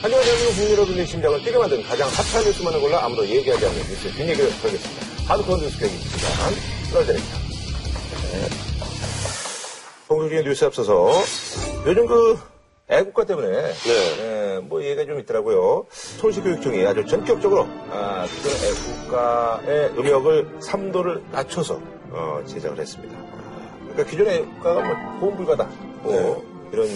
하지만 대한민국 국민 여러분의 심장을 뛰게 만든 가장 핫한 뉴스만을 골라 아무도 얘기하지 않는 뉴스 뒷얘기를 털겠습니다. 하드코어 뉴스 계기 시간 널드립니다. 네. 본격적인 뉴스에 앞서서 요즘 그 애국가 때문에 네, 뭐 얘기가 좀 있더라고요. 서울시 교육청이 아주 전격적으로 아, 기존 애국가의 음역을 3도를 낮춰서 어, 제작을 했습니다. 그러니까 기존의 애국가가 뭐 보험 불가다 뭐 이런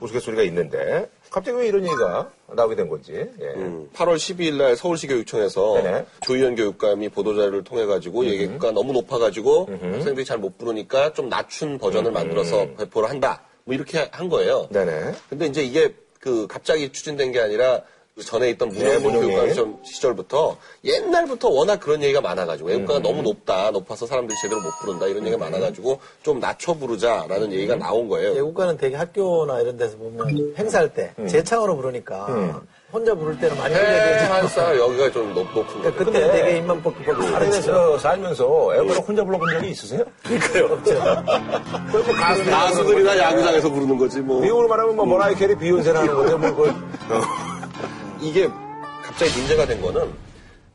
우스갯소리가 있는데 갑자기 왜 이런 얘기가 나오게 된 건지. 예. 8월 12일 날 서울시 교육청에서 네네. 조희연 교육감이 보도자료를 통해 가지고 얘기가 너무 높아 가지고 학생들이 잘 못 부르니까 좀 낮춘 버전을 만들어서 배포를 한다. 뭐 이렇게 한 거예요. 네네. 근데 이제 이게 그 갑자기 추진된 게 아니라 그 전에 있던 네. 교육감 시절- 시절부터 옛날부터 워낙 그런 얘기가 많아가지고 애국가가 너무 높다, 높아서 사람들이 제대로 못 부른다 이런 얘기가 많아가지고 좀 낮춰 부르자라는 얘기가 나온 거예요. 애국가는 되게 학교나 이런 데서 보면 행사할 때 재창으로 부르니까 혼자 부를 때는 많이 되죠. 해안사 여기가 좀 높, 높은 그러니까 거죠. 그때 되게 입만 뻑뻑 가르치죠. 사회에서 살면서 애국가를 혼자 불러본 적이 있으세요? 그러니까요. 가수 가수들이나 야구장에서 부르는 거지 뭐. 미국으로 말하면 뭐 머라이 캐리 비욘세를 하는 건데 뭐 그걸 이게 갑자기 문제가 된 거는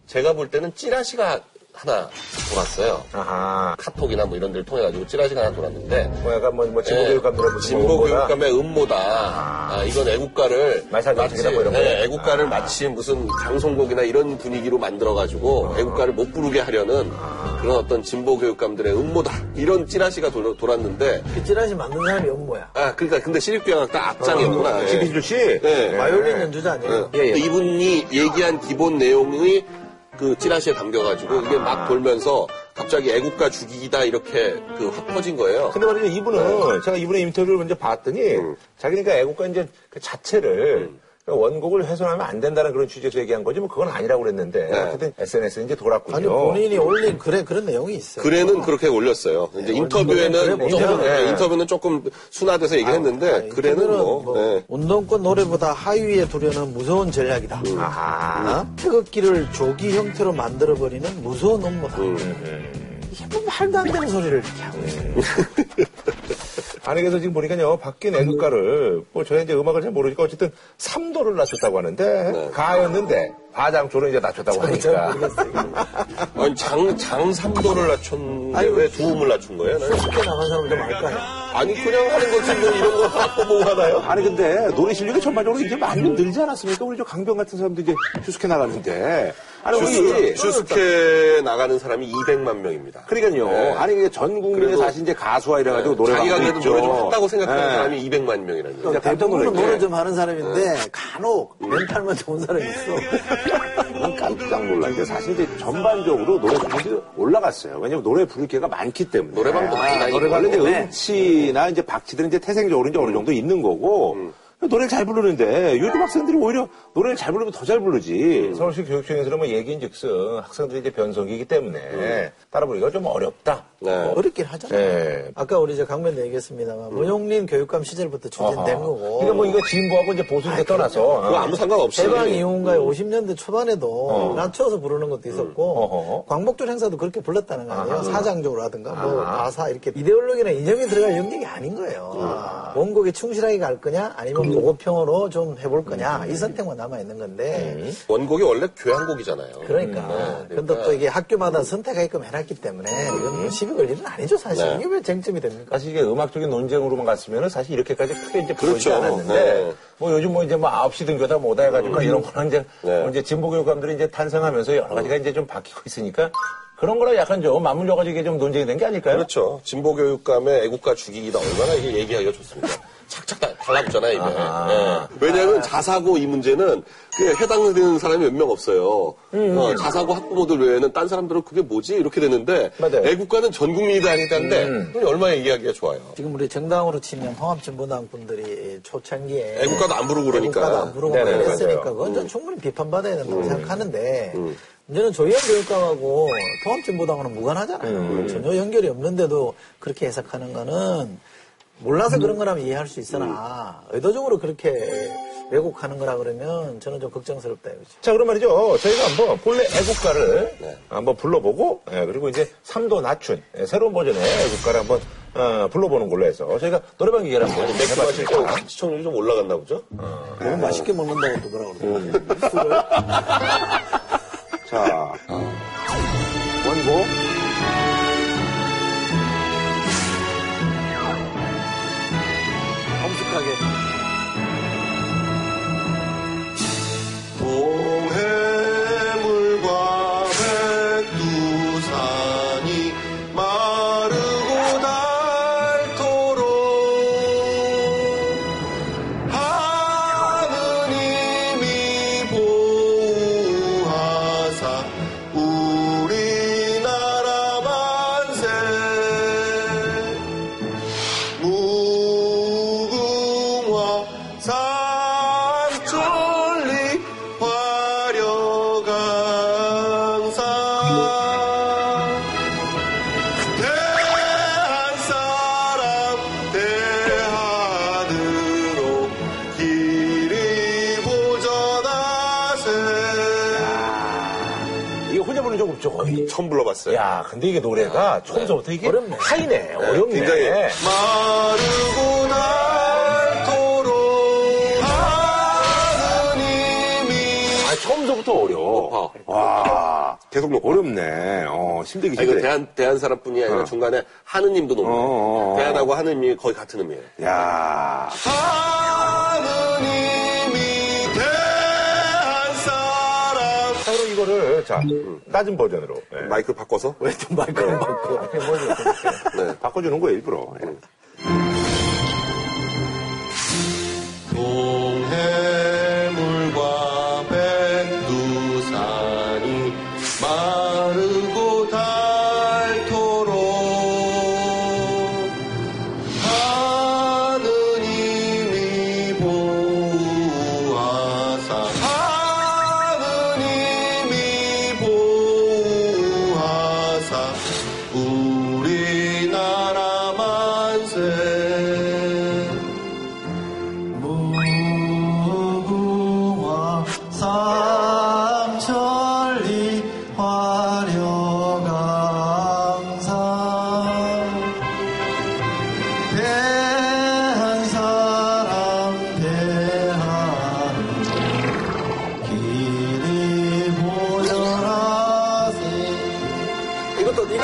제가 볼 때는 찌라시가 하나 돌았어요. 아하 카톡이나 뭐 이런 데를 통해 가지고 찌라시가 하나 돌았는데 뭐 약간 뭐, 뭐 진보 예, 교육감들의 무슨 진보 뭐 뭐다. 교육감의 음모다. 아, 이건 애국가를 말살 정책이다 뭐 이런 네? 애국가를 마치 무슨 방송곡이나 이런 분위기로 만들어 가지고 애국가를 못 부르게 하려는 그런 어떤 진보 교육감들의 음모다. 이런 찌라시가 돌, 돌았는데 그 찌라시 만든 사람이 연모야. 아 그러니까 근데 시립교양학과 앞장이었구나. 예. 신기주 씨 네. 바이올린 연주자 아니에요? 예, 근데 이분이 얘기한 기본 내용이 그 찌라시에 담겨가지고 이게 막 돌면서 갑자기 애국가 죽이기다 이렇게 그 확 퍼진 거예요. 근데 말이죠 이분은 제가 이분의 인터뷰를 먼저 봤더니 음. 자기니까 애국가 이제 그 자체를 그러니까 원곡을 훼손하면 안 된다는 그런 취지에서 얘기한 거지 뭐 그건 아니라고 그랬는데 네. 어쨌든 SNS에 이제 돌았군요. 아니 본인이 올린 글에 그런 내용이 있어요. 글에는 그렇게 올렸어요. 이제 인터뷰에는 그래, 조금, 인터뷰는, 예, 네. 인터뷰는 조금 순화돼서 얘기했는데 아니, 글에는 인터뷰는 뭐, 예. 운동권 노래보다 하위에 두려는 무서운 전략이다. 음. 아하. 어? 태극기를 조기 형태로 만들어 버리는 무서운 업무다. 음. 이게 뭐 말도 안 되는 소리를 이렇게 하고 있어요. 아니 그래서 지금 보니까요 바뀐 애국가를 뭐 저희 이제 음악을 잘 모르니까 어쨌든 3도를 낮췄다고 하는데 네. 가였는데 바장조를 이제 낮췄다고 하니까 아니 장 장삼도를 낮췄는데 아니, 왜 두음을 낮춘 거예요? 나는? 쉽게 나간 사람도 많을까요? 아니 그냥 하는 거지 뭐 이런 거 하고 뭐 하나요? 아니 근데 노래 실력이 전반적으로 이제 많이 좀 늘지 않았습니까? 우리 저 강병 같은 사람도 이제 휴스케 나가는데 아니 우리 슈스, 슈스케 나가는 사람이 200만 명입니다. 그러니까요. 네. 아니 이게 전 국민의 사실 이제 가수와 이래가지고 노래 자기가 그래도 있죠. 노래 좀 한다고 생각하는 네. 사람이 200만 명이라는 거예요. 대부분은. 노래 좀 하는 사람인데 간혹 멘탈만 좋은 사람이 있어. 저는 깜짝 게 사실 이제 전반적으로 노래 수준이 올라갔어요. 왜냐면 노래 부를 기회가 많기 때문에. 노래방도 많이 다니고. 노래방 원래 이제 네. 음치나 이제 박치들은 이제 태생적으로 이제 어느 정도 있는 거고 노래를 잘 부르는데 요즘 학생들이 오히려 노래를 잘 부르면 더 잘 부르지. 서울시 교육청에서는 뭐 얘기인즉슨 학생들이 이제 변성기이기 때문에 따라 부르기가 좀 어렵다. 네. 어렵긴 하잖아요. 네. 아까 우리 저 강변도 얘기했습니다만 문용린 교육감 시절부터 추진된. 거고. 그러니까 뭐 이거 진보하고 이제 보수 이제 떠나서 그거 아무 상관없이. 해방 이후인가에 50년대 초반에도 어. 낮춰서 부르는 것도 있었고 어허. 광복절 행사도 그렇게 불렀다는 거 아니에요? 아하. 사장적으로라든가 뭐 아하. 가사 이렇게 이데올로기나 이념이 들어갈 영역이 아닌 거예요. 원곡에 충실하게 갈 거냐 아니면 보고평으로 좀 해볼 거냐 이 선택만 남아 있는 건데 원곡이 원래 교향곡이잖아요. 그러니까 네, 근데 또 이게 학교마다 선택하게끔 해놨기 때문에 이건 뭐 시비 걸 일은 아니죠 사실 네. 이게 왜 쟁점이 됩니까? 사실 이게 음악적인 논쟁으로만 갔으면 사실 이렇게까지 크게 이제 보이지 그렇죠. 않았는데 네. 뭐 요즘 뭐 이제 뭐 9시 등교다 뭐다 해가지고 이런 거는 이제 네. 뭐 이제 진보 교육감들이 이제 탄생하면서 여러 가지가 이제 좀 바뀌고 있으니까 그런 거랑 약간 좀 맞물려가지고 이게 좀 논쟁이 된 게 아닐까요? 그렇죠. 진보 교육감의 애국가 죽이기다 얼마나 이게 얘기하기가 좋습니다. 착착 다- 달라붙잖아요, 입에. 아하. 예. 왜냐하면 자사고 이 문제는 그 해당되는 사람이 몇 명 없어요. 어, 자사고 학부모들 외에는 딴 사람들은 그게 뭐지? 이렇게 되는데 맞아요. 애국가는 전 국민이 다 하니까인데 그건 얼마나 얘기하기가 좋아요. 지금 우리 정당으로 치면 통합진보당 분들이 초창기에 애국가도 안 부르고 그러니까. 애국가도 안 부르고 네네, 그랬으니까 맞아요. 그건 전 충분히 비판받아야 된다고 생각하는데 문제는 조희연 교육감하고 통합진보당하고는 무관하잖아요. 전혀 연결이 없는데도 그렇게 해석하는 거는 몰라서 그런 거라면 이해할 수 있으나 의도적으로 그렇게 왜곡하는 거라 그러면 저는 좀 걱정스럽다 이거죠. 자, 그럼 말이죠. 저희가 한번 본래 애국가를 네. 한번 불러보고, 예, 그리고 이제 3도 낮춘 예, 새로운 버전의 애국가를 한번 어, 불러보는 걸로 해서 저희가 노래방 얘기를 한번 맥주 마실. 때 시청률이 좀 올라갔나 보죠? 너무 맛있게 먹는다고 또 뭐라 그러더라고요. 술을. 자, 원고. 엄숙하게. 야, 근데 이게 노래가 처음부터 이게 어렵네. 하이네. 어렵네. 굉장히 마르고 닳도록 하느님이 아, 처음부터 어려워. 와, 계속 놓고 어렵네. 어, 힘들기 아, 이거 힘들어. 대한, 대한 사람뿐이 아니라 어. 중간에 하느님도 놓는 어, 어. 어. 대한하고 하느님이 거의 같은 의미예요. 야하 그럼 이거를, 자, 낮은 버전으로. 예. 마이크 바꿔서 왜또 마이크를 바꿔. 네. 바꿔주는 거예요, 일부러. 예.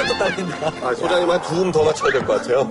이것도 딸린다. 아, 소장님 한 두 음 더 맞춰야 될 것 같아요.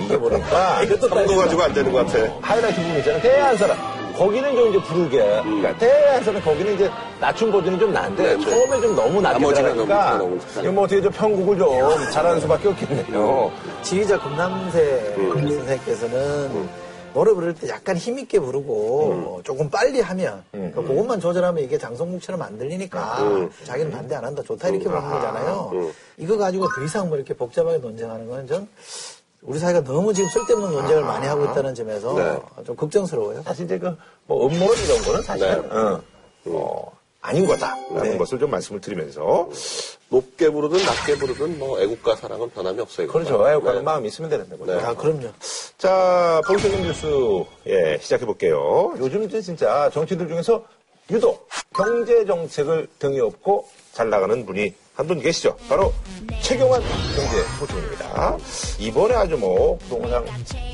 이게 뭐랄까. 이것도 삼도 가지고 안 되는 것 같아. 하이라이트 부분 있잖아요. 대한사람. 거기는 좀 이제 부르게. 그러니까 대한사람 거기는 이제 낮춘 버전이 좀 난데 네, 네. 처음에 좀 너무 낮게 들어가니까 착하네. 이거 뭐 어떻게 좀 편곡을 좀 잘하는 수밖에 없겠네요. 지휘자 금남세 선생님께서는 노래 부를 때 약간 힘있게 부르고 조금 빨리 하면 그러니까 그것만 조절하면 이게 장성국처럼 안 들리니까 자기는 반대 안 한다 좋다 이렇게 부르는 거잖아요. 이거 가지고 더 이상 뭐 이렇게 복잡하게 논쟁하는 건 전 우리 사회가 너무 지금 쓸데없는 논쟁을 많이 하고 있다는 점에서 네. 좀 걱정스러워요. 사실 이제 그, 뭐, 음모론 이런 거는 사실은, 네. 어, 어, 아닌 거다라는 네. 것을 좀 말씀을 드리면서. 높게 부르든 낮게 부르든 뭐 애국가 사랑은 변함이 없어요. 그렇죠. 네. 애국가는 마음이 있으면 되는 거죠. 네. 아, 그럼요. 자, 본격적인 뉴스, 예, 시작해 볼게요. 요즘 이제 진짜 정치들 중에서 유독 경제 정책을 등에 업고 잘 나가는 분이 한 분 계시죠. 바로 최경환 경제부총리입니다. 이번에 아주 뭐 부동산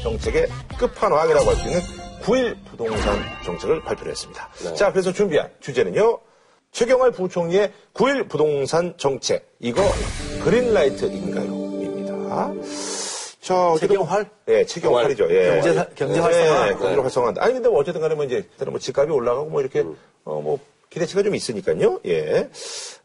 정책의 끝판왕이라고 할 수 있는 9일 부동산 정책을 발표를 했습니다. 네. 자, 그래서 준비한 주제는요. 최경환 부총리의 9일 부동산 정책. 이거 그린라이트인가요? 입니다. 자, 최경활? 예, 최경활이죠. 예. 경제 사- 경제 활성화? 예, 경제 활성화. 아니, 근데 뭐 어쨌든 간에 뭐 이제, 일단은 뭐 집값이 올라가고 뭐 이렇게, 어, 뭐, 기대치가 좀 있으니까요. 예.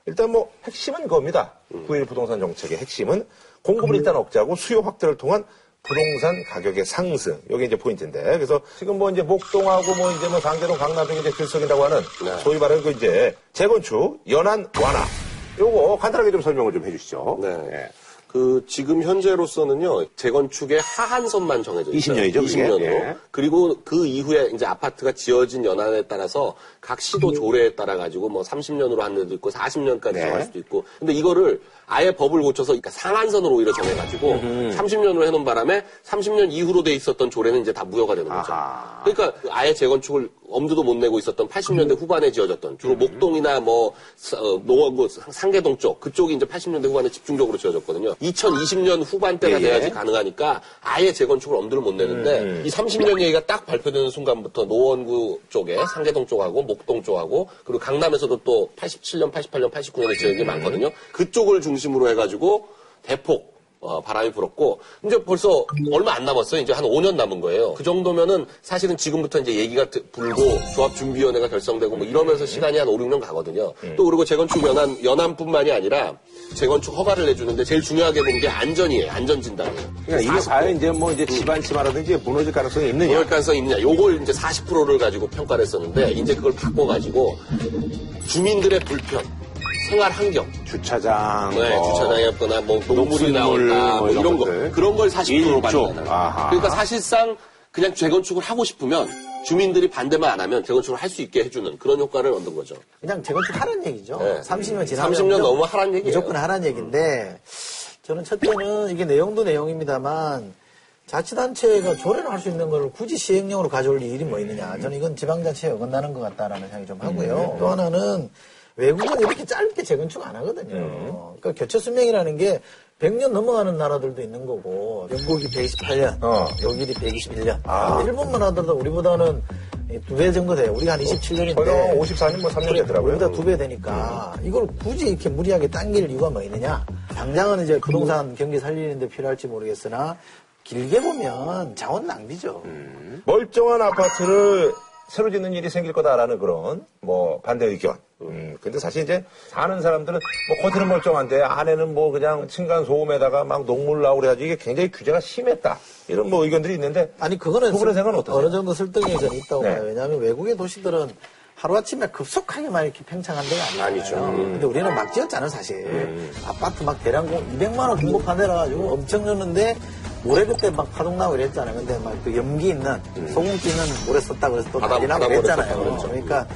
일단 뭐, 핵심은 겁니다. 9일 부동산 정책의 핵심은 공급을 일단 억제하고 수요 확대를 통한 부동산 가격의 상승. 이게 이제 포인트인데. 그래서 지금 뭐 이제 목동하고 뭐 이제 뭐 강대동 강남동이 이제 들썩인다고 하는 네. 소위 말하는 그 이제 재건축, 연한 완화. 요거 간단하게 좀 설명을 좀 해주시죠. 네. 예. 그 지금 현재로서는요 재건축의 하한선만 정해져 있어요. 20 년이죠, 그게? 20년으로. 예. 그리고 그 이후에 이제 아파트가 지어진 연한에 따라서 각 시도 조례에 따라 가지고 뭐 30년으로 한 데도 있고 40년까지 네. 정할 수도 있고. 근데 이거를 아예 법을 고쳐서 그러니까 상한선으로 오히려 정해가지고 30년으로 해놓은 바람에 30년 이후로 돼 있었던 조례는 이제 다 무효가 되는 거죠. 그러니까 아예 재건축을 엄두도 못 내고 있었던 80년대 후반에 지어졌던 주로 목동이나 뭐 사- 어, 노원구 상계동 쪽 그쪽이 이제 80년대 후반에 집중적으로 지어졌거든요. 2020년 후반대가 예, 예. 돼야지 가능하니까 아예 재건축을 엄두를 못 내는데 이 30년 얘기가 딱 발표되는 순간부터 노원구 쪽에 상계동 쪽하고 목동 쪽하고 그리고 강남에서도 또 87년, 88년, 89년에 지어진 게 많거든요. 그쪽을 중심으로 해가지고 대폭 어, 바람이 불었고 이제 벌써 얼마 안 남았어요. 이제 한 5년 남은 거예요. 그 정도면은 사실은 지금부터 이제 얘기가 드- 불고 조합준비위원회가 결성되고 뭐 이러면서 시간이 한 5, 6년 가거든요. 또 그리고 재건축 연한 연한뿐만이 아니라 재건축 허가를 내주는데 제일 중요하게 본 게 안전이에요. 안전 진단이에요. 그러니까 이게 과연 이제 뭐 이제 집안 침하라든지 무너질 가능성이 있느냐. 그럴 가능성이 있느냐. 요걸 이제 40%를 가지고 평가를 했었는데 이제 그걸 바꿔 가지고 주민들의 불편, 생활 환경, 주차장, 네, 뭐 주차장에 없거나 뭐 농물이 나온다 뭐뭐 이런 거. 그런 걸 40%로 일조. 받는 아하. 그러니까 사실상 그냥 재건축을 하고 싶으면 주민들이 반대만 안 하면 재건축을 할 수 있게 해주는 그런 효과를 얻는 거죠. 그냥 재건축 하라는 얘기죠. 네. 30년 지나면 30년 무조건- 넘으면 하라는 얘기예요. 무조건 하라는 얘기인데 저는 첫째는 이게 내용도 내용입니다만 자치단체가 조례를 할 수 있는 걸 굳이 시행령으로 가져올 일이 뭐 있느냐. 저는 이건 지방자치에 어긋나는 것 같다라는 생각이 좀 하고요. 또 하나는 외국은 이렇게 짧게 재건축 안 하거든요. 그러니까 교체 수명이라는 게 100년 넘어가는 나라들도 있는 거고 영국이 128년, 어. 독일이 121년. 일본만 하더라도 우리보다는 두 배 정도 돼요. 우리가 한 27년인데. 거의 54년 뭐 3년 되더라고요. 우리보다 두 배 되니까 이걸 굳이 이렇게 무리하게 당길 이유가 뭐 있느냐? 당장은 이제 부동산 경기 살리는데 필요할지 모르겠으나 길게 보면 자원 낭비죠. 멀쩡한 아파트를 새로 짓는 일이 생길 거다라는 그런 뭐 반대 의견. 음, 근데 사실 이제 사는 사람들은 뭐 겉으로는 멀쩡한데 안에는 뭐 그냥 층간 소음에다가 막 녹물 나오고 그래가지고 이게 굉장히 규제가 심했다. 이런 뭐 의견들이 있는데 아니 그거는 그분의 슬- 생각은 어떠세요? 어느 정도 설득력이 저는 있다고 네. 봐요. 왜냐하면 외국의 도시들은 하루아침에 급속하게만 이렇게 팽창한 데가 아니죠. 근데 우리는 막 지었잖아요, 사실. 아파트 막 대량 공, 200만 원 공급한 데라 가지고 엄청 졌는데 모래 그때 막 파동 나고 이랬잖아요. 근데 막 그 염기 있는, 소금기 있는 모래 썼다 그래서 또 바다- 난리 나고 바다 모래 그랬잖아요. 그랬죠. 그러니까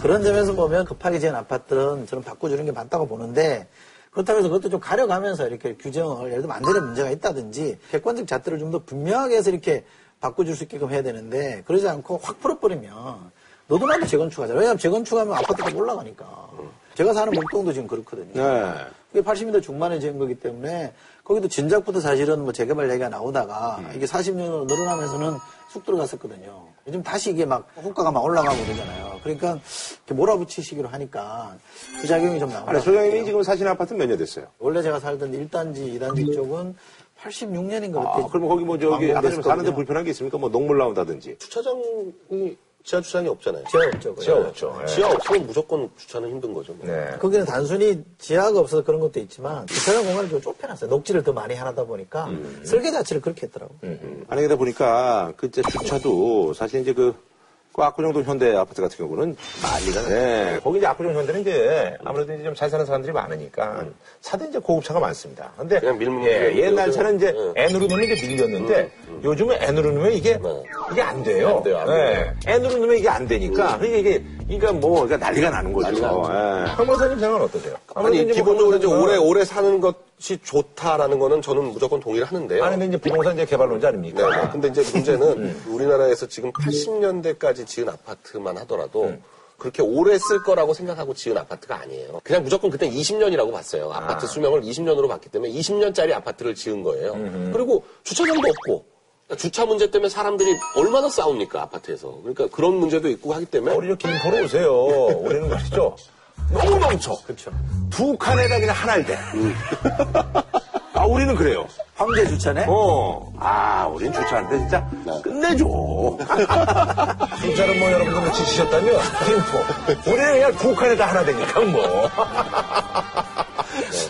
그런 점에서 보면 급하게 지은 아파트는 저는 바꿔주는 게 맞다고 보는데 그렇다고 해서 그것도 좀 가려가면서 이렇게 규정을 예를 들면 안되는 문제가 있다든지 객관적 잣대를 좀더 분명하게 해서 이렇게 바꿔줄 수 있게끔 해야 되는데 그러지 않고 확 풀어버리면 너도 나도 재건축하자. 왜냐하면 재건축하면 아파트가 올라가니까. 제가 사는 목동도 지금 그렇거든요. 네. 그게 80년대 중반에 지은 거기 때문에 거기도 진작부터 사실은 뭐 재개발 얘기가 나오다가 이게 40년으로 늘어나면서는 쑥 들어갔었거든요. 요즘 다시 이게 막 호가가 막 올라가고 그러잖아요. 그러니까 이렇게 몰아붙이시기로 하니까 부작용이 좀 나오는 아니, 것 소장님이. 지금 사시는 아파트 몇 년 됐어요? 원래 제가 살던 1단지, 2단지 쪽은 86년인가 아, 그때 그러면 거기 뭐 저기 아까 좀 사는데. 불편한 게 있습니까? 뭐 녹물 나온다든지. 주차장이 지하 주차장이 없잖아요. 지하 없죠. 지하 없죠. 예. 지하 없으면 무조건 주차는 힘든 거죠. 뭐. 네. 거기는 단순히 지하가 없어서 그런 것도 있지만 주차장 공간을 좀 좁혀놨어요. 녹지를 더 많이 하다 보니까 설계 자체를 그렇게 했더라고요. 아니, 그러다 보니까 그 이제 주차도 사실 이제 그, 그 압구정동 현대 아파트 같은 경우는 난리가 네. 거기 이제 압구정 현대는 이제 아무래도 이제 좀 잘 사는 사람들이 많으니까 차도 이제 고급차가 많습니다. 근데 그냥 밀면 예, 옛날 요즘- 차는 이제 응. N으로 넣으면 이제 밀렸는데 요즘은 N으로 넣으면 이게 네. 이게 안 돼요. 안 돼요, 안 돼요. 예. N으로 넣으면 이게 안 되니까 그러니까 이게 그러니까 뭐, 그러니까 난리가 나는 거죠. 난리가 예. 황 박사님 생각은 어떠세요? 아니 기본적으로 이제 오래 오래 사는 것이 좋다라는 거는 저는 무조건 동의를 하는데요. 아니 근데 이제 부동산 이제 개발론자 아닙니까? 네, 네. 근데 이제 문제는 우리나라에서 지금 80년대까지 지은 아파트만 하더라도 그렇게 오래 쓸 거라고 생각하고 지은 아파트가 아니에요. 그냥 무조건 그때 20년이라고 봤어요. 아파트 수명을 20년으로 봤기 때문에 20년짜리 아파트를 지은 거예요. 그리고 주차장도 없고 주차 문제 때문에 사람들이 얼마나 싸웁니까 아파트에서. 그러니까 그런 문제도 있고 하기 때문에 우리 저 김포로 오세요. 우리는 말이죠. 너무 넘쳐. 그렇죠. 두 칸에다 그냥 하나를 대. 아, 우리는 그래요. 황제 주차네? 어. 아, 우린 주차하는데 진짜 끝내줘. 진짜로 뭐 여러분들 뭐 지치셨다면 김포. 우리는 그냥 두 칸에다 하나 되니까 뭐.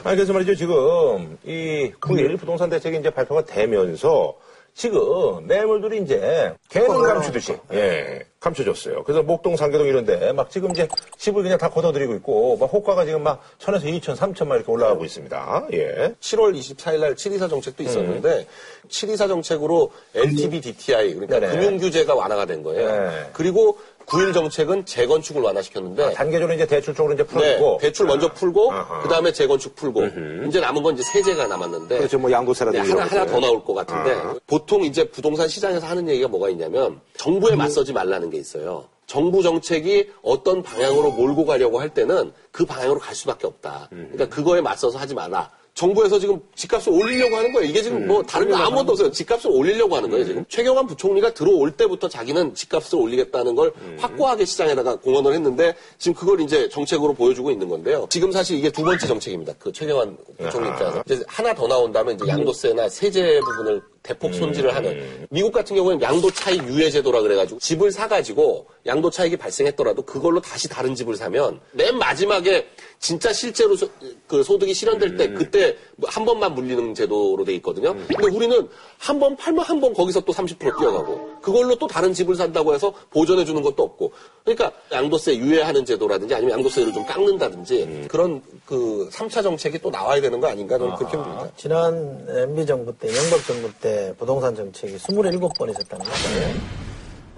아니 그래서 말이죠 지금 이 9일 부동산 대책이 이제 발표가 되면서 지금 매물들이 이제 개는 감추듯이 예 감춰졌어요. 그래서 목동 상계동 이런데 막 지금 이제 집을 그냥 다 걷어들이고 있고 막 호가가 지금 막 천에서 2천, 3천만 이렇게 올라가고 있습니다. 예. 7월 24일 날 724 정책도 있었는데 724 정책으로 LTV DTI 그러니까 네네. 금융 규제가 완화가 된 거예요. 네. 그리고 9일 정책은 재건축을 완화시켰는데 단계적으로 이제 대출 쪽으로 이제 네, 풀었고 대출 먼저 풀고 아하. 그다음에 재건축 풀고 이제 남은 건 이제 세제가 남았는데 그렇죠. 뭐 네, 양도세라든지. 하나, 이런 하나 것들. 더 나올 것 같은데 보통 이제 부동산 시장에서 하는 얘기가 뭐가 있냐면 정부에 맞서지 말라는 게 있어요. 정부 정책이 어떤 방향으로 몰고 가려고 할 때는 그 방향으로 갈 수밖에 없다. 그러니까 그거에 맞서서 하지 마라. 정부에서 지금 집값을 올리려고 하는 거예요. 이게 지금 뭐 다른 거 아무것도 없어요. 집값을 올리려고 하는 거예요, 지금. 최경환 부총리가 들어올 때부터 자기는 집값을 올리겠다는 걸 확고하게 시장에다가 공언을 했는데 지금 그걸 이제 정책으로 보여주고 있는 건데요. 지금 사실 이게 두 번째 정책입니다. 그 최경환 부총리 입장에서. 이제 하나 더 나온다면 이제 양도세나 세제 부분을 대폭 손질을 하는. 미국 같은 경우에는 양도 차익 유예 제도라 그래가지고 집을 사가지고 양도 차익이 발생했더라도 그걸로 다시 다른 집을 사면 맨 마지막에 진짜 실제로 소, 그 소득이 실현될 때 그때 한 번만 물리는 제도로 돼 있거든요. 근데 우리는 한 번 팔면 한 번 거기서 또 30% 뛰어가고 그걸로 또 다른 집을 산다고 해서 보전해 주는 것도 없고 그러니까 양도세 유예하는 제도라든지 아니면 양도세를 좀 깎는다든지 그런 그 3차 정책이 또 나와야 되는 거 아닌가 저는 그렇게 봅니다. 지난 MB 정부 때, 영박 정부 때 부동산 정책이 27번 있었다는 거예요.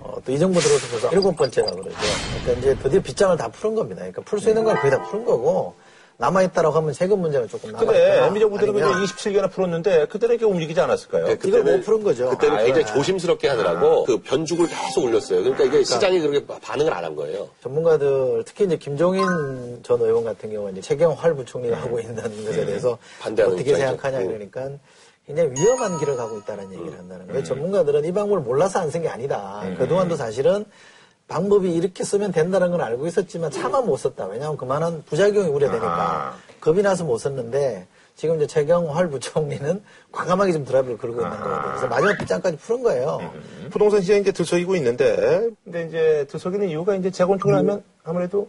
어, 또 이 정부 들어서 벌써 일곱 번째라고 그러죠. 그러니까 이제 드디어 빗장을 다 푸는 겁니다. 그러니까 풀 수 있는 건 거의 다 푸는 거고, 남아있다라고 하면 세금 문제가 조금 근데 남아있다. MB 정부 때는 27개나 풀었는데 그때는 이렇게 움직이지 않았을까요? 네, 이걸 못 푸는 거죠. 그때는 아, 굉장히 예. 조심스럽게 하느라고 그 변죽을 계속 올렸어요. 그러니까 이게 시장이 그렇게 반응을 안 한 거예요. 전문가들, 특히 이제 김종인 전 의원 같은 경우는 이제 최경활 부총리가 하고 있는 것에 대해서 네. 반대하는 어떻게. 생각하냐 음. 그러니까 굉장히 위험한 길을 가고 있다는 얘기를 한다는 거예요. 전문가들은 이 방법을 몰라서 안 쓴 게 아니다. 그동안도 사실은 방법이 이렇게 쓰면 된다는 건 알고 있었지만 차마 못 썼다. 왜냐하면 그만한 부작용이 우려되니까 겁이 나서 못 썼는데 지금 이제 최경활 부총리는 과감하게 좀 드라이브를 걸고 있는 거거든요. 그래서 마지막 빗장까지 푸는 거예요. 부동산 시장이 이제 들썩이고 있는데, 근데 이제 들썩이는 이유가 이제 재건축을 하면 아무래도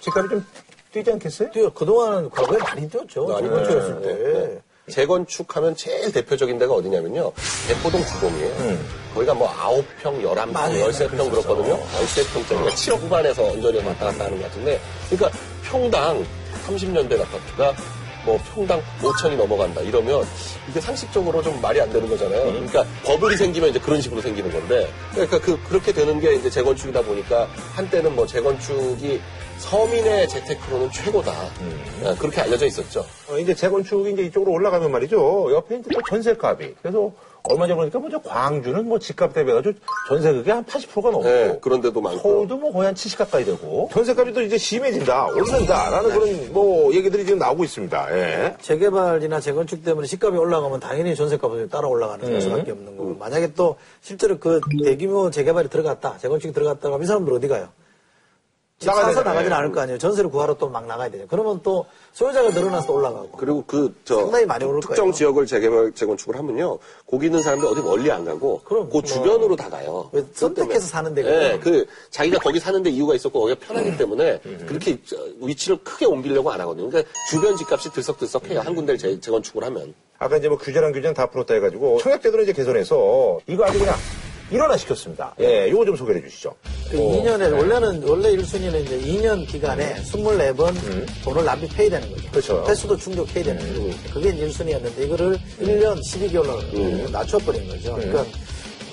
집값이 좀 뛰지 않겠어요? 뛰어 그동안은 과거에 많이 뛰었죠. 많이 재건축했을 뛰었죠. 때. 네. 재건축하면 제일 대표적인 데가 어디냐면요. 대포동 주공이에요. 거기가 뭐 9평, 11평, 맞아요. 13평 그렇거든요. 13평짜리가 그러니까 7억 후반에서 언저리 왔다 갔다 하는 것 같은데. 그러니까 평당 30년 된 아파트가 뭐 평당 5천이 넘어간다 이러면 이게 상식적으로 좀 말이 안 되는 거잖아요. 그러니까 버블이 생기면 이제 그런 식으로 생기는 건데 그러니까 그 그렇게 되는 게 이제 재건축이다 보니까 한때는 뭐 재건축이 서민의 재테크로는 최고다 아, 그렇게 알려져 있었죠. 어, 이제 재건축이 이제 이쪽으로 올라가면 말이죠. 옆에 이제 또 전세값이. 그래서 얼마 전에 보니까 먼저 광주는 뭐 집값 대비해가지고 전세금이 한 80%가 넘고. 네, 그런 데도 많고. 서울도 뭐 거의 한 70 가까이 되고. 전세값이 또 이제 심해진다, 오른다라는 그런 뭐 얘기들이 지금 나오고 있습니다. 예. 재개발이나 재건축 때문에 집값이 올라가면 당연히 전세값이 따라 올라가는 수밖에 없는 거고 만약에 또 실제로 그 대규모 재개발이 들어갔다 재건축이 들어갔다 하면 이 사람들 어디 가요? 집 나가야 사서 되잖아요. 나가지는 않을 거 아니에요. 전세를 구하러 또 막 나가야 되죠. 그러면 또 소유자가 늘어나서 또 올라가고. 그리고 그, 저, 상당히 많이 오를 특정 거예요. 지역을 재개발, 재건축을 하면요. 거기 있는 사람들 어디 멀리 안 가고, 그럼, 그 뭐, 주변으로 다 가요. 선택해서 사는 데거든요. 네, 그, 자기가 거기 사는데 이유가 있었고, 거기가 편하기 때문에, 그렇게 저, 위치를 크게 옮기려고 안 하거든요. 그러니까 주변 집값이 들썩들썩해요. 한 군데를 재, 재건축을 하면. 아까 이제 뭐 규제랑 규제는 다 풀었다 해가지고 청약제도를 이제 개선해서 이거 아주 그냥 일어나 시켰습니다. 예, 요거 좀 소개해 주시죠. 그 2년에 원래는 원래 1순위는 이제 2년 기간에 24번 돈을 납입 해야 되는 거죠. 그렇죠. 횟수도 충족해야 되는 거죠. 그게 1순위였는데 이거를 1년 12개월로 낮춰버린 거죠. 그러니까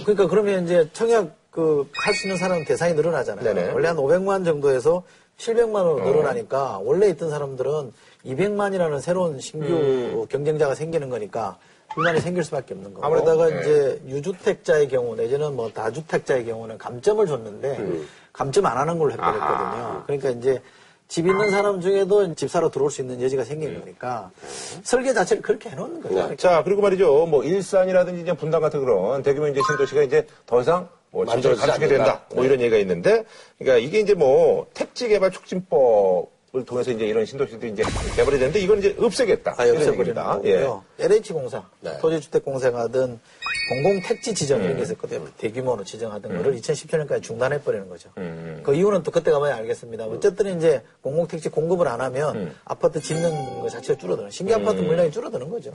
그러니까 그러면 이제 청약 그 할 수 있는 사람 대상이 늘어나잖아요. 네네. 원래 한 500만 정도에서 700만으로 늘어나니까 원래 있던 사람들은 200만이라는 새로운 신규 경쟁자가 생기는 거니까 불만이 생길 수밖에 없는 거고. 아무래도, 거기다가 네. 이제 유주택자의 경우 내지는 뭐 다주택자의 경우는 감점을 줬는데 감점 안 하는 걸로 해버렸거든요. 그러니까 이제 집 있는 사람 중에도 집 사러 들어올 수 있는 여지가 생긴 거니까 설계 자체를 그렇게 해놓는 거예요. 자, 그리고 말이죠. 뭐 일산이라든지 이제 분당 같은 그런 대규모 이제 신도시가 이제 더 이상 뭐 않는다. 된다. 뭐 이런 얘기가 있는데, 그러니까 이게 이제 뭐 택지 개발 촉진법을 통해서 이제 이런 신도시들이 이제 개발이 되는데 이건 이제 없애겠다. 다 이런 없애버리는 얘기입니다. 예. LH공사, 네. 토지주택공사가 하던 공공택지 지정 이런 게 있었거든요. 대규모로 지정하던 거를 2017년까지 중단해버리는 거죠. 그 이유는 또 그때 가봐야 알겠습니다. 어쨌든 이제 공공택지 공급을 안 하면 아파트 짓는 거 자체가 줄어드는, 신규 아파트 물량이 줄어드는 거죠.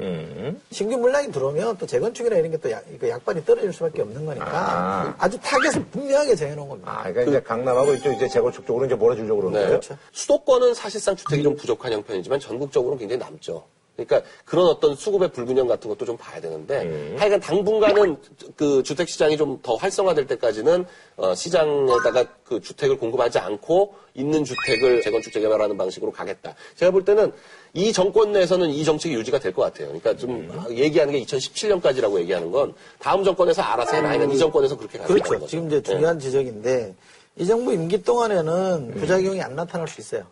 신규 물량이 들어오면 또 재건축이나 이런 게 또 약발이 떨어질 수밖에 없는 거니까 아. 주 타겟을 분명하게 정해놓은 겁니다. 아, 그러니까 이제 강남하고 이쪽 이제 재건축 쪽으로 이제 몰아주려고 그러는 네. 거예요. 수도권은 사실상 주택이 좀 부족한 형편이지만 전국적으로는 굉장히 남죠. 그러니까 그런 어떤 수급의 불균형 같은 것도 좀 봐야 되는데 하여간 당분간은 그 주택 시장이 좀 더 활성화될 때까지는 어, 시장에다가 그 주택을 공급하지 않고 있는 주택을 재건축 재개발하는 방식으로 가겠다. 제가 볼 때는 이 정권 내에서는 이 정책이 유지가 될 것 같아요. 그러니까 좀 얘기하는 게 2017년까지라고 얘기하는 건 다음 정권에서 알아서 해라. 하여간 이 정권에서 그렇게 가는 그렇죠. 거죠. 지금 이제 중요한 지적인데 이 정부 임기 동안에는 부작용이 안 나타날 수 있어요.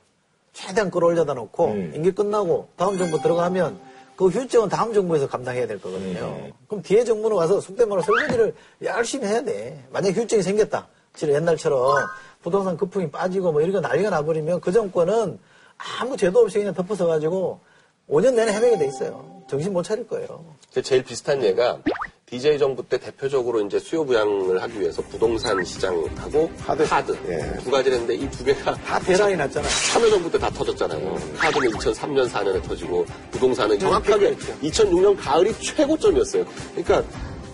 최대한 끌어올려다 놓고 임기 끝나고 다음 정부 들어가면 그 휴증은 다음 정부에서 감당해야 될 거거든요. 그럼 뒤에 정부는 와서 속된 말로 설거지를 열심히 해야 돼. 만약에 휴증이 생겼다. 지금 옛날처럼 부동산 거품이 빠지고 뭐 이런 거 난리가 나버리면 그 정권은 아무 죄도 없이 그냥 덮어서 가지고 5년 내내 헤매게 돼 있어요. 정신 못 차릴 거예요. 제- 제일 비슷한 예가 DJ 정부 때 대표적으로 이제 수요 부양을 하기 위해서 부동산 시장하고 하드, 예. 두 가지를 했는데 이 두 개가 다 대란이 났잖아요. 참여정부 때 다 터졌잖아요. 하드는 2003년, 4년에 터지고 부동산은 정확하게 2006년 가을이 최고점이었어요. 그러니까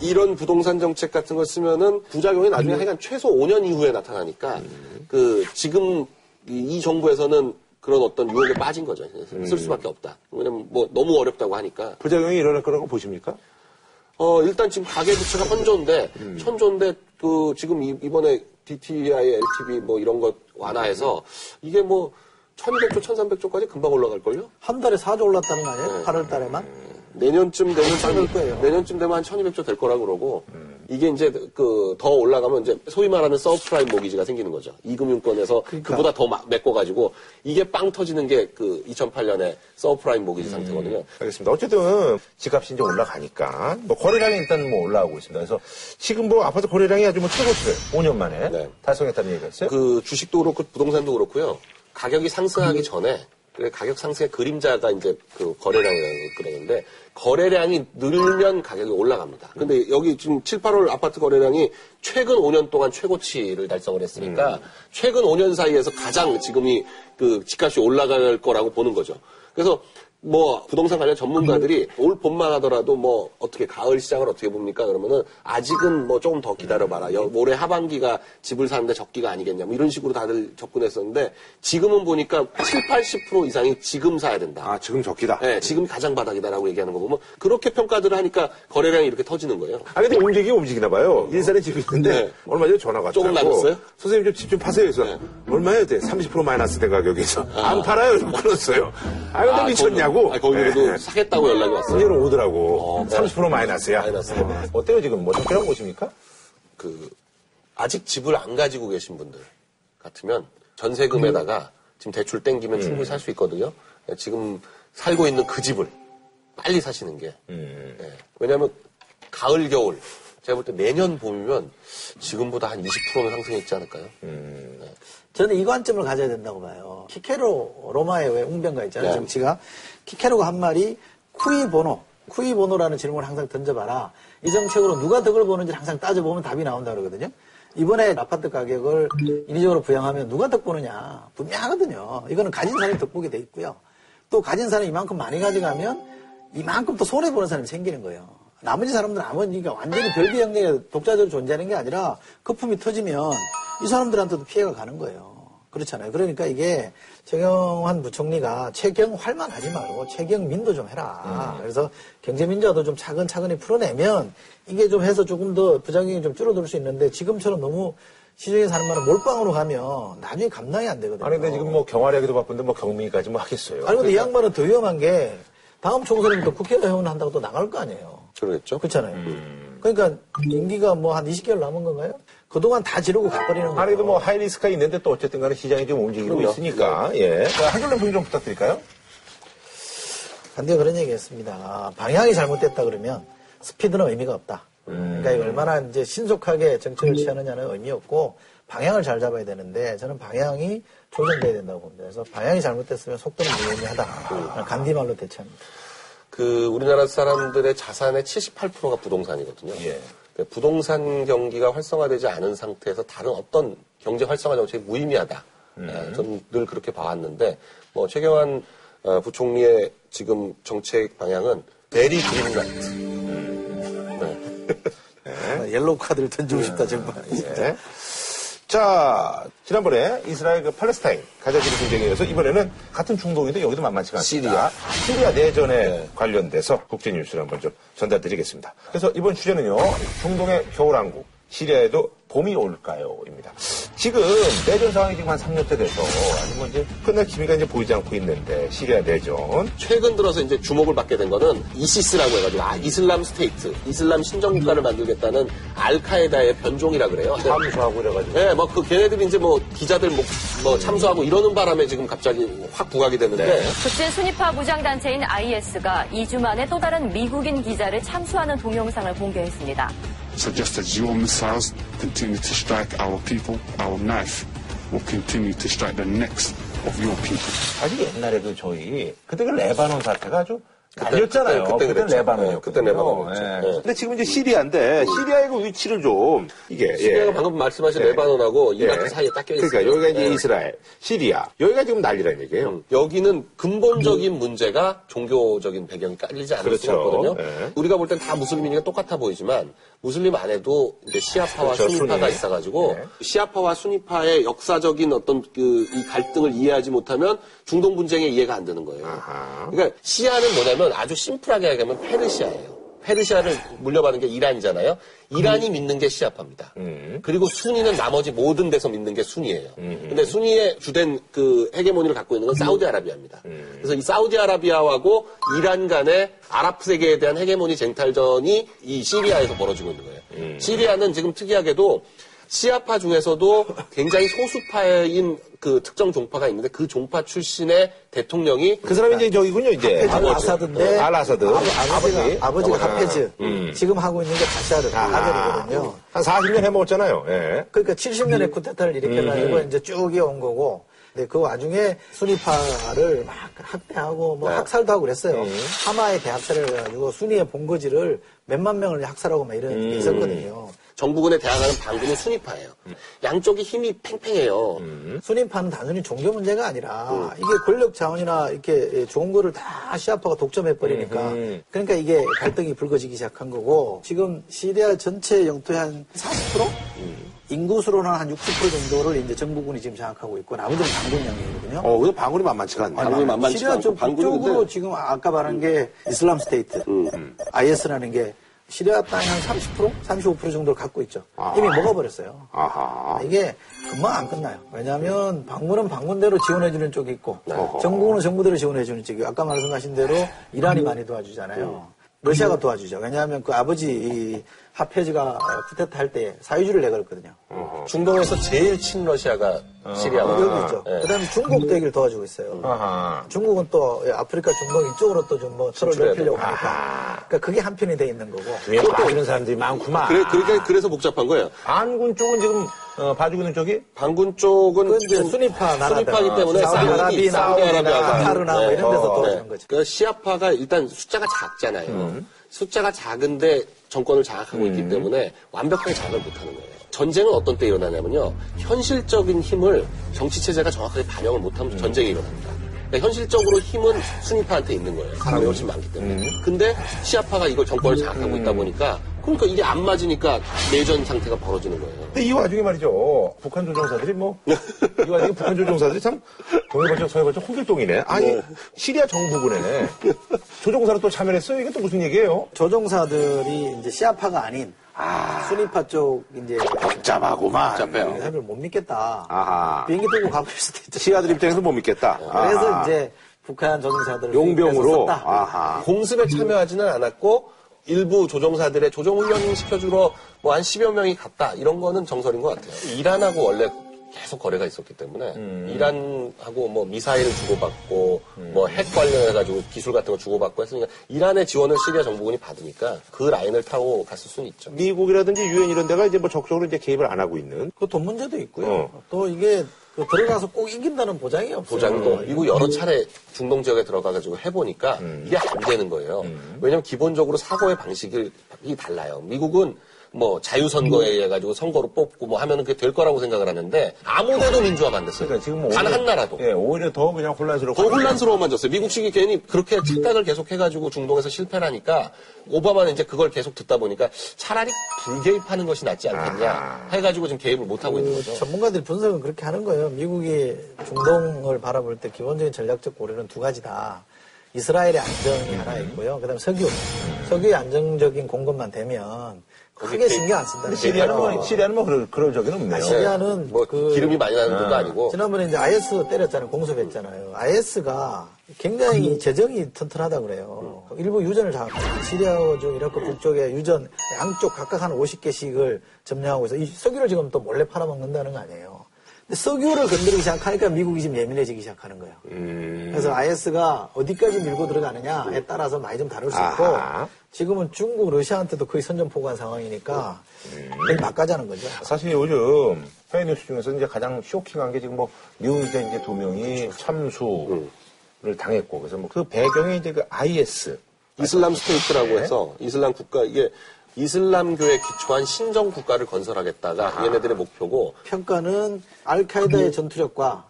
이런 부동산 정책 같은 걸 쓰면은 부작용이 나중에 하여간 최소 5년 이후에 나타나니까 그 지금 이, 이 정부에서는 그런 어떤 유혹에 빠진 거죠. 쓸 수밖에 없다. 왜냐면 뭐 너무 어렵다고 하니까. 부작용이 일어날 거라고 보십니까? 어, 일단 지금 가계부채가 천조인데, 천조인데, 그, 지금 이- 이번에 DTI, LTV 뭐 이런 것 완화해서, 이게 뭐, 1200조, 1300조까지 금방 올라갈걸요? 한 달에 4조 올랐다는 거 아니에요? 8월 달에만? 내년쯤 되면, 될 거예요. 내년쯤 되면 한 1200조 될 거라고 그러고, 이게 이제 그, 더 올라가면 이제 소위 말하는 subprime mortgage가 생기는 거죠. 이 금융권에서 그 그러니까. 보다더 메꿔 가지고, 이게 빵 터지는 게 그 2008년에 subprime mortgage 상태거든요. 알겠습니다. 어쨌든 집값이 이제 올라가니까 뭐 거래량이 일단 뭐 올라오고 있습니다. 그래서 지금 뭐 아파트 거래량이 아주 뭐 최고치를 5년 만에 네. 달성했다는 얘기가 있어요. 그 주식도 그렇고 부동산도 그렇고요. 가격이 상승하기 전에 그래 가격 상승의 그림자가 이제 그 거래량이라는 걸 그러는데 거래량이 늘면 가격이 올라갑니다. 근데 여기 지금 7, 8월 아파트 거래량이 최근 5년 동안 최고치를 달성을 했으니까 최근 5년 사이에서 가장 지금이 그 집값이 올라갈 거라고 보는 거죠. 그래서 뭐 부동산 관련 전문가들이 올 봄만 하더라도 뭐 어떻게 가을 시장을 어떻게 봅니까? 그러면은 아직은 뭐 조금 더 기다려봐라. 여- 올해 하반기가 집을 사는데 적기가 아니겠냐. 뭐 이런 식으로 다들 접근했었는데 지금은 보니까 7, 80% 이상이 지금 사야 된다. 아 지금 적기다. 네, 지금이 가장 바닥이다라고 얘기하는 거 보면 그렇게 평가들을 하니까 거래량이 이렇게 터지는 거예요. 아 근데 움직이긴 움직이나 봐요. 일산에 집이 있는데 네. 얼마 전에 전화가. 조금 낮았어요? 선생님 좀집좀 파세요. 그래서 네. 얼마예요? 돼? 30% 마이너스 된 가격에서 안 팔아요. 좀 끊었어요. 아 근데 미쳤냐고. 거기, 아, 거기 그래도 네. 사겠다고 연락이 왔어요. 문제는 오더라고. 어, 네. 30% 마이너스야. 마이너스. 어때요 지금? 뭐 적절한 곳입니까? 그 아직 집을 안 가지고 계신 분들 같으면 전세금에다가 지금 대출 땡기면 충분히 살 수 있거든요. 예, 지금 살고 있는 그 집을 빨리 사시는 게 예, 왜냐하면 가을 겨울 제가 볼 때 내년 봄이면 지금보다 한 20%는 상승했지 않을까요? 저는 이 관점을 가져야 된다고 봐요. 키케로 로마의 왜 웅변가 있잖아요. 네. 정치가 키케로가 한 말이 쿠이 보노, 쿠이 보노라는 질문을 항상 던져봐라. 이 정책으로 누가 덕을 보는지 항상 따져보면 답이 나온다 그러거든요. 이번에 아파트 가격을 인위적으로 부양하면 누가 덕 보느냐 분명하거든요. 이거는 가진 사람이 덕 보게 돼 있고요. 또 가진 사람이 이만큼 많이 가져가면 이만큼 또 손해 보는 사람이 생기는 거예요. 나머지 사람들은 아무니까 그러니까 완전히 별개 영역에 독자적으로 존재하는 게 아니라 거품이 터지면 이 사람들한테도 피해가 가는 거예요. 그렇잖아요. 그러니까 이게 최경환 부총리가 최경활만 하지 말고 최경민도 좀 해라. 그래서 경제민주화도 좀 차근차근히 풀어내면 이게 좀 해서 조금 더 부작용이 좀 줄어들 수 있는데 지금처럼 너무 시중에 사는 말은 몰빵으로 가면 나중에 감당이 안 되거든요. 아니 근데 지금 뭐 경활하기도 바쁜데 뭐 경미까지 뭐 하겠어요. 아니, 근데 이 양반은 더 위험한 게 다음 총선에부터 국회의원 한다고 또 나갈 거 아니에요. 그러겠죠? 그렇잖아요. 그러니까 임기가 뭐 한 20개월 남은 건가요? 그동안 다 지르고 가버리는 거예요. 아니 그래도 뭐 하이리스크가 있는데 또 어쨌든 간에 시장이 좀 움직이고 그럼요. 있으니까 예. 자, 한줄 램프 좀 부탁드릴까요? 반대가 그런 얘기 했습니다. 방향이 잘못됐다 그러면 스피드는 의미가 없다. 그러니까 이거 얼마나 이제 신속하게 정책을 취하느냐는 의미 없고 방향을 잘 잡아야 되는데 저는 방향이 조정돼야 된다고 봅니다. 그래서 방향이 잘못됐으면 속도는 무의미하다. 간디말로 대체합니다. 그 우리나라 사람들의 자산의 78%가 부동산이거든요. 예. 그 부동산 경기가 활성화되지 않은 상태에서 다른 어떤 경제 활성화 정책이 무의미하다. 예, 저는 늘 그렇게 봐왔는데 뭐 최경환 어, 부총리의 지금 정책 방향은 베리 그린라이트. 네. 아, 옐로우 카드를 던지고 싶다 정말. 예. 자, 지난번에 이스라엘 그 팔레스타인 가자지구 분쟁에 의해서 이번에는 같은 중동인데 여기도 만만치가 않습니다. 시리아 내전에 관련돼서 국제 뉴스를 한번 좀 전달드리겠습니다. 그래서 이번 주제는요, 중동의 겨울왕국, 시리아에도 봄이 올까요?입니다. 지금 내전 상황이 지금 한 3년째 돼서 아직 뭐 이제 끝날 기미가 이제 보이지 않고 있는데 시리아 내전 최근 들어서 이제 주목을 받게 된 거는 이시스라고 해가지고 아 Islam State, 이슬람 신정국가를 만들겠다는 알카에다의 변종이라 그래요. 참수하고 이래가지고 네, 뭐 그 걔네들이 이제 뭐 기자들 뭐, 뭐 참수하고 이러는 바람에 지금 갑자기 확 부각이 됐는데 급진 수니파 무장 단체인 IS가 2주 만에 또 다른 미국인 기자를 참수하는 동영상을 공개했습니다. So just as your missiles continue to strike our people, our knife will continue to strike the necks of your people. 사실 옛날에 그 저희 그때 그 레바논 사태가 아주 그때, 날렸잖아요. 그때, 그때 그때 그랬죠. 레바논이었거든요. 네, 그때 레바논이었죠. 예. 네. 근데 지금 이제 시리아인데 시리아의 그 위치를 좀 이게 시리아가 예. 방금 말씀하신 네. 레바논하고 이라크 예. 사이에 딱 껴있어요. 그러니까 여기가 이제 네. 이스라엘, 시리아 여기가 지금 난리라는 얘기예요. 음, 여기는 근본적인 문제가 종교적인 배경이 깔리지 않을 그렇죠. 수가 없거든요. 네. 우리가 볼 땐 다 무슬림이니까 똑같아 보이지만 무슬림 안에도 이제 시아파와 그렇죠, 수니파가. 있어가지고 네. 시아파와 수니파의 역사적인 어떤 그이 갈등을 이해하지 못하면 중동 분쟁의 이해가 안 되는 거예요. 아하. 그러니까 시아는 뭐냐면 아주 심플하게 얘기하면 페르시아예요. 페르시아를 물려받은 게 이란이잖아요. 이란이 믿는 게 시아파입니다. 음. 그리고 순위는 나머지 모든 데서 믿는 게 순이에요. 근데 순위의 주된 그 헤게모니를 갖고 있는 건 사우디아라비아입니다. 그래서 이 사우디아라비아하고 이란 간의 아랍 세계에 대한 헤게모니 쟁탈전이 이 시리아에서 벌어지고 있는 거예요. 시리아는 지금 특이하게도 시아파 중에서도 굉장히 소수파인 그 특정 종파가 있는데 그 종파 출신의 대통령이 그 사람이 이제 저기군요, 이제. 알 아사드인데 알 아사드. 아버, 아버지가, 아버지. 아버지가 아, 하페즈 음. 지금 하고 있는 게 바샤르 아들이거든요. 한 40년 해먹었잖아요. 예. 그러니까 70년에 쿠데타를 일으켜가지고 이제 쭉 이어온 거고. 근데 그 와중에 순위파를 막 학대하고 뭐 학살도 하고 그랬어요. 하마에 대학살을 해가지고 순위의 본거지를 몇만 명을 학살하고 막 이런 게 있었거든요. 정부군에 대항하는 반군은 순위파예요. 양쪽이 힘이 팽팽해요. 순위파는 단순히 종교 문제가 아니라 이게 권력 자원이나 이렇게 좋은 거를 다 시아파가 독점해 버리니까 그러니까 이게 갈등이 불거지기 시작한 거고 지금 시리아 전체 영토의 한 40%? 인구수로는 한 60% 정도를 이제 정부군이 지금 장악하고 있고 나머지는 반군 영역이거든요. 어, 그래서 반군이 만만치가 않네. 반군이 만만치가 시리아 쪽 북쪽으로 근데 지금 아까 말한 게 이슬람 State, IS라는 게 시리아 땅의 한 30%, 35% 정도를 갖고 있죠. 이미 먹어버렸어요. 아하. 이게 금방 안 끝나요. 왜냐하면 반군은 반군대로 지원해주는 쪽이 있고 정부는 정부대로 지원해주는 쪽이 아까 말씀하신 대로 이란이 많이 도와주잖아요. 러시아가 도와주죠. 왜냐하면 그 아버지 이 하페즈가 쿠데타 할 때 사유주를 내걸었거든요. 중동에서 제일 친러시아가 시리아거든요. 어, 여기 있죠. 그다음에 중국도 여기를 도와주고 있어요. 아하. 중국은 또 아프리카 중동 이쪽으로 또 좀뭐 진출해야 넓히려고. 하니까. 그러니까 그게 한편이 돼 있는 거고. 위에 봐주는 사람들이 많구만. 그래, 그러니까 그래서 복잡한 거예요. 반군 쪽은 지금 어, 봐주고 있는 쪽이 반군 쪽은 그건 이제 좀 순위파 나라들. 순위파이기 때문에 사우디아라비아, 사우디아라비아가 카타르나 뭐 이런 데서 네. 도와주는 거죠. 그 시아파가 일단 숫자가 작잖아요. 음. 숫자가 작은데 정권을 장악하고 있기 때문에 완벽하게 장악을 못하는 거예요. 전쟁은 어떤 때 일어나냐면요. 현실적인 힘을 정치 체제가 정확하게 반영을 못하면 전쟁이 일어납니다. 그러니까 현실적으로 힘은 순위파한테 있는 거예요. 사람이 훨씬 많기 때문에. 근데 시아파가 이걸 정권을 장악하고 있다 보니까 그러니까 이게 안 맞으니까 내전 상태가 벌어지는 거예요. 근데 이 와중에 말이죠. 북한 조종사들이 뭐, 이 와중에 북한 조종사들이 참, 동해번쩍 서해번쩍 홍길동이네. 아니, 시리아 정부군에 조종사로 또 참여했어요? 이게 또 무슨 얘기예요? 조종사들이 이제 시아파가 아닌 순위파 쪽 이제 복잡하고만. 복잡해요. 사람을 못 믿겠다. 아하. 비행기 타고 가볼 수도 있죠. 시아들 입장에서 못 믿겠다. 그래서 아하. 이제 북한 조종사들을 용병으로. 공습에 참여하지는 않았고 일부 조종사들의 조종 훈련 시켜주러 뭐 한 10여 명이 갔다 이런 거는 정설인 것 같아요. 이란하고 원래 계속 거래가 있었기 때문에 이란하고 뭐 미사일을 주고받고 뭐핵 관련해가지고 기술 같은 거 주고받고 했으니까 이란의 지원을 시리아 정부군이 받으니까 그 라인을 타고 갔을 수는 있죠. 미국이라든지 유엔 이런 데가 이제 뭐 적극적으로 이제 개입을 안 하고 있는. 그 돈 문제도 있고요. 어. 또 이게 그 들어가서 꼭 이긴다는 보장이 없어요. 보장도 미국 여러 차례 중동 지역에 들어가가지고 해보니까 이게 안 되는 거예요. 왜냐하면 기본적으로 사고의 방식이 달라요. 미국은 뭐 자유선거에 의해 가지고 선거로 뽑고 뭐 하면은 그게 될 거라고 생각을 하는데 아무데도 민주화가 안 됐어요. 그러니까 지금 뭐단 오히려- 한 나라도. 예, 오히려 더 그냥 혼란스럽고. 더 혼란스러워만 졌어요. 미국식이 괜히 그렇게 착각을 계속 해가지고 중동에서 실패하니까 오바마는 이제 그걸 계속 듣다 보니까 차라리 불개입하는 것이 낫지 않겠냐 해가지고 지금 개입을 못 하고 있는 그 거죠. 전문가들이 분석은 그렇게 하는 거예요. 미국이 중동을 바라볼 때 기본적인 전략적 고려는 두 가지다. 이스라엘의 안정이 하나 있고요. 그 다음 석유. 석유의 안정적인 공급만 되면 크게 신경 안 쓴다. 시리아는 뭐, 시리아는 뭐 그럴, 그럴 적은 없네요. 시리아는 뭐 그 기름이 많이 나는 것도 아니고 지난번에 이제 IS 때렸잖아요. 공습했잖아요. IS가 굉장히 재정이 튼튼하다 그래요. 일부 유전을 장악합니다. 시리아와 중 이라크 북쪽에 유전 양쪽 각각 한 50개씩을 점령하고 있어. 이 석유를 지금 또 몰래 팔아먹는다는 거 아니에요. 근데 석유를 건드리기 시작하니까 미국이 지금 예민해지기 시작하는 거예요. 그래서 IS가 어디까지 밀고 들어가느냐에 따라서 많이 좀 다를 수 있고 아하. 지금은 중국, 러시아한테도 거의 선전포고한 상황이니까 거의 막가자는 거죠. 사실 요즘 해외 뉴스 중에서 이제 가장 쇼킹한 게 지금 뭐 미운자 이제 두 명이 참수를 당했고 그래서 뭐 그 배경에 이제 그 IS. 이슬람 State라고 해서 이슬람 국가 이게 이슬람교에 기초한 신정 국가를 건설하겠다가 얘네들의 목표고 평가는 알카에다의 전투력과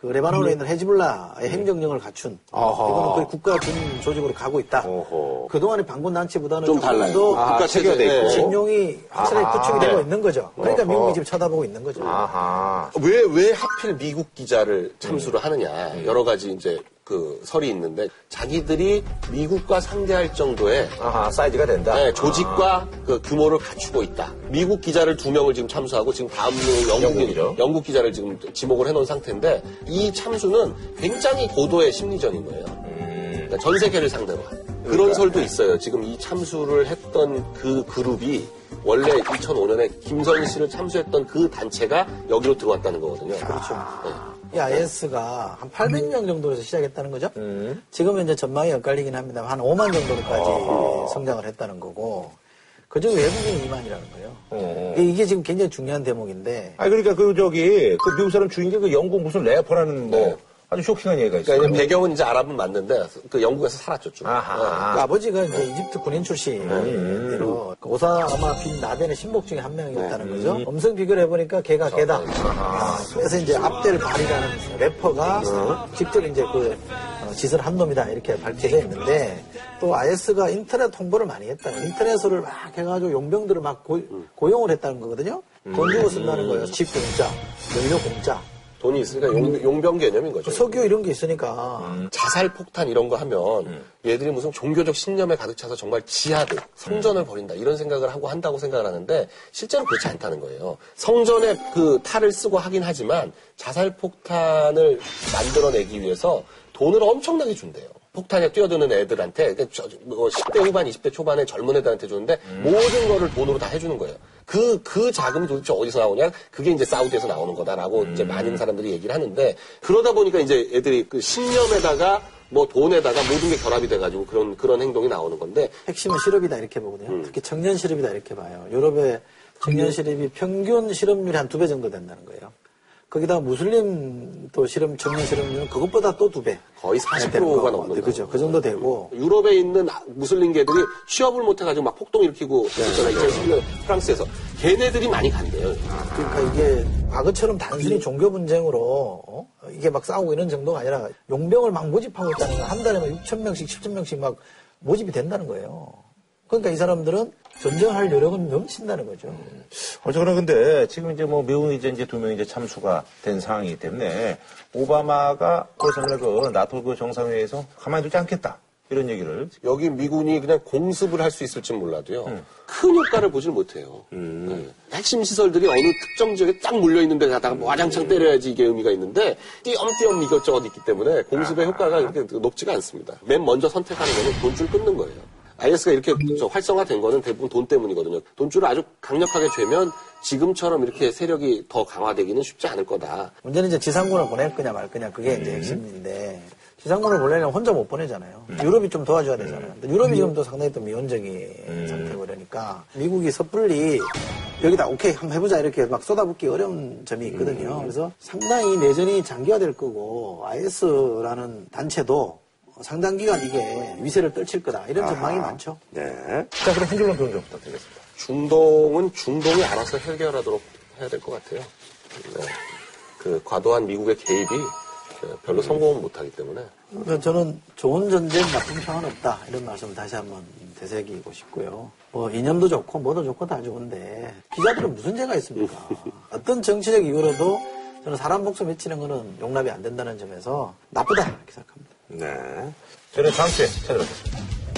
그 레바논에 있는 헤즈볼라의 행정력을 갖춘 어허. 이거는 거의 국가 준 조직으로 가고 있다. 어허. 그동안의 반군 단체보다는 좀 달라요. 더 아, 국가 체계가 돼 체제, 있고. 예. 진용이 아하. 구축이 되고 네. 있는 거죠. 그러니까 어허. 미국이 지금 쳐다보고 있는 거죠. 아하. 왜, 왜 하필 미국 기자를 참수를 하느냐. 여러 가지 이제 그 설이 있는데 자기들이 미국과 상대할 정도의 아하, 사이즈가 된다. 네, 조직과 그 규모를 갖추고 있다. 미국 기자를 두 명을 지금 참수하고 지금 다음으로 영국인, 영국이죠. 영국 기자를 지금 지목을 해놓은 상태인데 이 참수는 굉장히 고도의 심리전인 거예요. 그러니까 전 세계를 상대로 한. 그런 설도 있어요. 지금 이 참수를 했던 그 그룹이 원래 2005년에 김선 씨를 참수했던 그 단체가 여기로 들어왔다는 거거든요. 그렇죠. 이 IS가 한 800명 정도에서 시작했다는 거죠. 음. 지금은 이제 전망이 엇갈리긴 합니다. 한 5만 정도로까지 성장을 했다는 거고 그중 외국인이 2만이라는 거예요. 어. 이게 지금 굉장히 중요한 대목인데 아 그러니까 그 저기 그 미국 사람 주인공 그 영국 무슨 래퍼라는 뭐 네. 아주 쇼킹한 얘기가 있어요. 그러니까 배경은 이제 아랍은 맞는데 그 영국에서 살았죠 쭉. 아하. 그 아버지가 이제 이집트 군인 출신으로 그 오사마 빈 라덴의 신복 중에 한 명이었다는 거죠. 음성 비교를 해보니까 걔가 걔다. 아, 그래서 이제 압델 발이라는 래퍼가 직접 이제 그 어, 짓을 한 놈이다 이렇게 밝혀져 있는데 또 IS가 인터넷 홍보를 많이 했다. 인터넷을 막 해가지고 용병들을 막 고, 고용을 했다는 거거든요. 돈 주고 쓴다는 거예요. 집 공짜, 연료 공짜, 돈이 있으니까 용, 용병 개념인 거죠. 석유 이런 게 있으니까 자살 폭탄 이런 거 하면 얘들이 무슨 종교적 신념에 가득 차서 정말 지하드, 성전을 버린다 이런 생각을 하고 한다고 생각을 하는데 실제로 그렇지 않다는 거예요. 성전에 그 탈을 쓰고 하긴 하지만 자살 폭탄을 만들어내기 위해서 돈을 엄청나게 준대요. 폭탄에 뛰어드는 애들한테 그러니까 저- 뭐 10대 후반, 20대 초반의 젊은 애들한테 주는데 모든 거를 돈으로 다 해주는 거예요. 그, 그 자금이 도대체 어디서 나오냐? 그게 이제 사우디에서 나오는 거다라고 이제 많은 사람들이 얘기를 하는데 그러다 보니까 이제 애들이 그 신념에다가 뭐 돈에다가 모든 게 결합이 돼가지고 그런, 그런 행동이 나오는 건데 핵심은 실업이다 이렇게 보거든요. 특히 청년 실업이다 이렇게 봐요. 유럽의 청년 실업이 평균 실업률이 한 두 배 정도 된다는 거예요. 거기다 무슬림 또 실업 청년 실업률은 그것보다 또 두 배. 거의 40%가 넘는 네, 그죠. 그 정도 되고 유럽에 있는 무슬림계들이 취업을 못해 가지고 막 폭동 일으키고 있었잖아요. 2011년 프랑스에서. 걔네들이 많이 간대요. 그러니까 이게 과거처럼 단순히 종교 분쟁으로 어? 이게 막 싸우고 이런 정도가 아니라 용병을 막 모집하고 있다는 거한 달에 막 6천 명씩 7천 명씩 막 모집이 된다는 거예요. 그러니까 이 사람들은 전쟁할 여력은 넘친다는 거죠. 어쨌거나 근데 지금 이제 뭐 미국 이제 이제 두 명이 이제 참수가 된 상황이기 때문에 오바마가 그 전에 그 나토 그 정상회의에서 가만히 두지 않겠다 이런 얘기를 여기 미군이 그냥 공습을 할 수 있을지 몰라도요. 큰 효과를 보질 못해요. 네. 핵심 시설들이 어느 특정 지역에 딱 몰려있는 데 가다가 뭐 와장창 때려야지 이게 의미가 있는데 띄엄띄엄 이것저것 있기 때문에 공습의 효과가 그렇게 높지가 않습니다. 맨 먼저 선택하는 거는 돈줄 끊는 거예요. IS가 이렇게 저 활성화된 거는 대부분 돈 때문이거든요. 돈줄을 아주 강력하게 죄면 지금처럼 이렇게 세력이 더 강화되기는 쉽지 않을 거다. 문제는 이제 지상군을 보낼 거냐 말 거냐 그게 이제 핵심인데 지상군을 보내려면 혼자 못 보내잖아요. 유럽이 좀 도와줘야 되잖아요. 유럽이 지금 또 상당히 또 미온적인 상태고 그러니까 미국이 섣불리 여기다 오케이 한번 해보자 이렇게 막 쏟아붓기 어려운 점이 있거든요. 그래서 상당히 내전이 장기화될 거고 IS라는 단체도 상당 기간 이게 위세를 떨칠 거다 이런 전망이 많죠. 네. 자 그럼 한 줄로 표현 좀 부탁드리겠습니다. 중동은 중동이 알아서 해결하도록 해야 될 것 같아요. 네. 그 과도한 미국의 개입이 그 별로 성공은 못하기 때문에 그러니까 저는 좋은 전쟁, 나쁜 평은 없다. 이런 말씀 다시 한번 되새기고 싶고요. 뭐, 이념도 좋고, 뭐도 좋고 다 좋은데, 기자들은 무슨 죄가 있습니까? 어떤 정치적 이유로도 저는 사람 목숨 해치는 거는 용납이 안 된다는 점에서 나쁘다. 이렇게 생각합니다. 네. 저는 다음 주에 찾아뵙겠습니다.